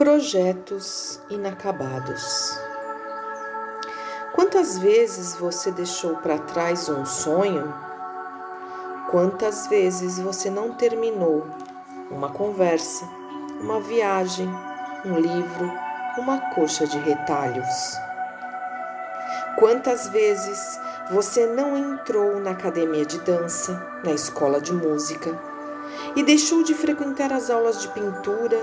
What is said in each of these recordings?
Projetos inacabados. Quantas vezes você deixou para trás um sonho? Quantas vezes você não terminou uma conversa, uma viagem, um livro, uma coxa de retalhos? Quantas vezes você não entrou na academia de dança, na escola de música? e deixou de frequentar as aulas de pintura,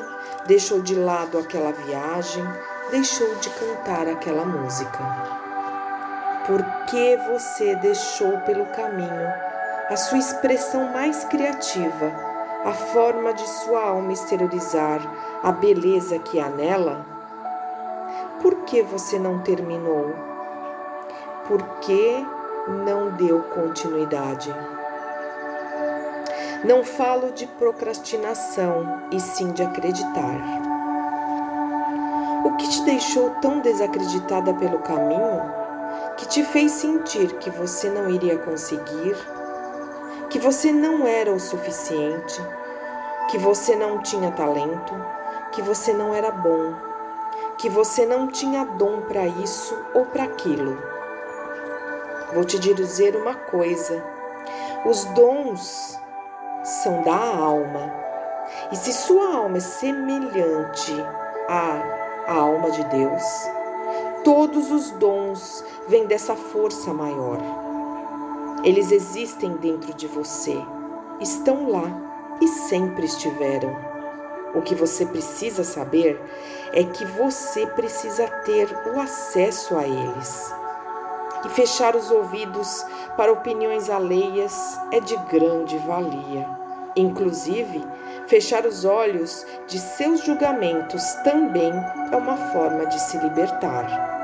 deixou de lado aquela viagem, deixou de cantar aquela música. Por que você deixou pelo caminho a sua expressão mais criativa, a forma de sua alma exteriorizar a beleza que há nela? Por que você não terminou? Por que não deu continuidade? Não falo de procrastinação, e sim de acreditar. O que te deixou tão desacreditada pelo caminho? Que te fez sentir que você não iria conseguir, que você não era o suficiente, que você não tinha talento, que você não era bom, que você não tinha dom para isso ou para aquilo? Vou te dizer uma coisa: os dons são da alma. E se sua alma é semelhante à, alma de Deus, todos os dons vêm dessa força maior. Eles existem dentro de você, estão lá e sempre estiveram. O que você precisa saber é que você precisa ter o acesso a eles e fechar os ouvidos para opiniões alheias é de grande valia. Inclusive, fechar os olhos de seus julgamentos também é uma forma de se libertar.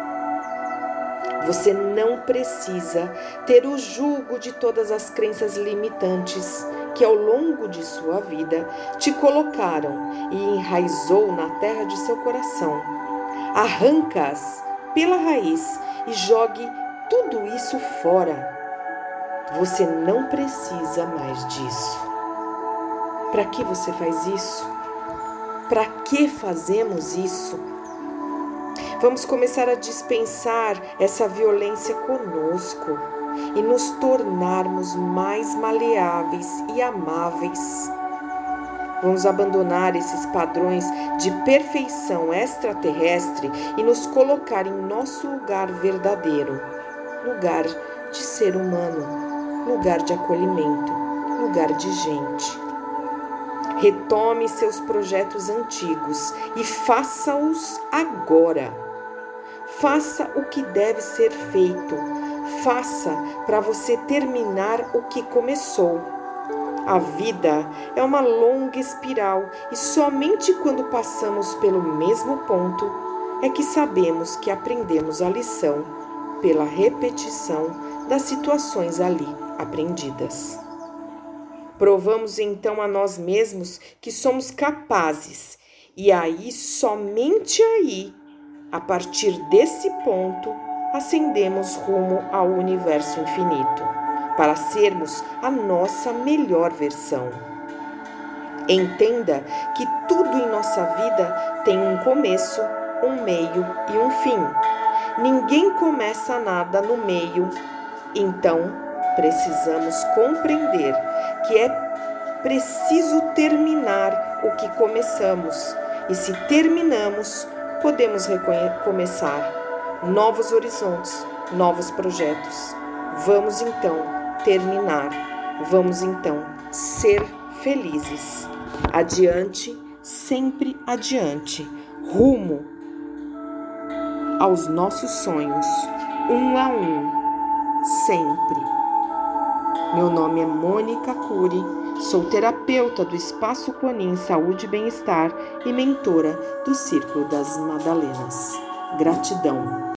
Você não precisa ter o julgo de todas as crenças limitantes que ao longo de sua vida te colocaram e enraizou na terra de seu coração. Arranca-as pela raiz e jogue tudo isso fora. Você não precisa mais disso. Para que você faz isso? Para que fazemos isso? Vamos começar a dispensar essa violência conosco e nos tornarmos mais maleáveis e amáveis. Vamos abandonar esses padrões de perfeição extraterrestre e nos colocar em nosso lugar verdadeiro lugar de ser humano, lugar de acolhimento, lugar de gente. Retome seus projetos antigos e faça-os agora. Faça o que deve ser feito. Faça para você terminar o que começou. A vida é uma longa espiral e somente quando passamos pelo mesmo ponto é que sabemos que aprendemos a lição pela repetição das situações ali aprendidas. Provamos então a nós mesmos que somos capazes, e aí, somente aí, a partir desse ponto, ascendemos rumo ao universo infinito, para sermos a nossa melhor versão. Entenda que tudo em nossa vida tem um começo, um meio e um fim. Ninguém começa nada no meio, então precisamos compreender que é preciso terminar o que começamos, e se terminamos, podemos recomeçar novos horizontes, novos projetos. Vamos então terminar, vamos então ser felizes. Adiante, sempre adiante, rumo aos nossos sonhos, um a um, sempre. Meu nome é Mônica Cury, sou terapeuta do Espaço Conin Saúde e Bem-Estar e mentora do Círculo das Madalenas. Gratidão.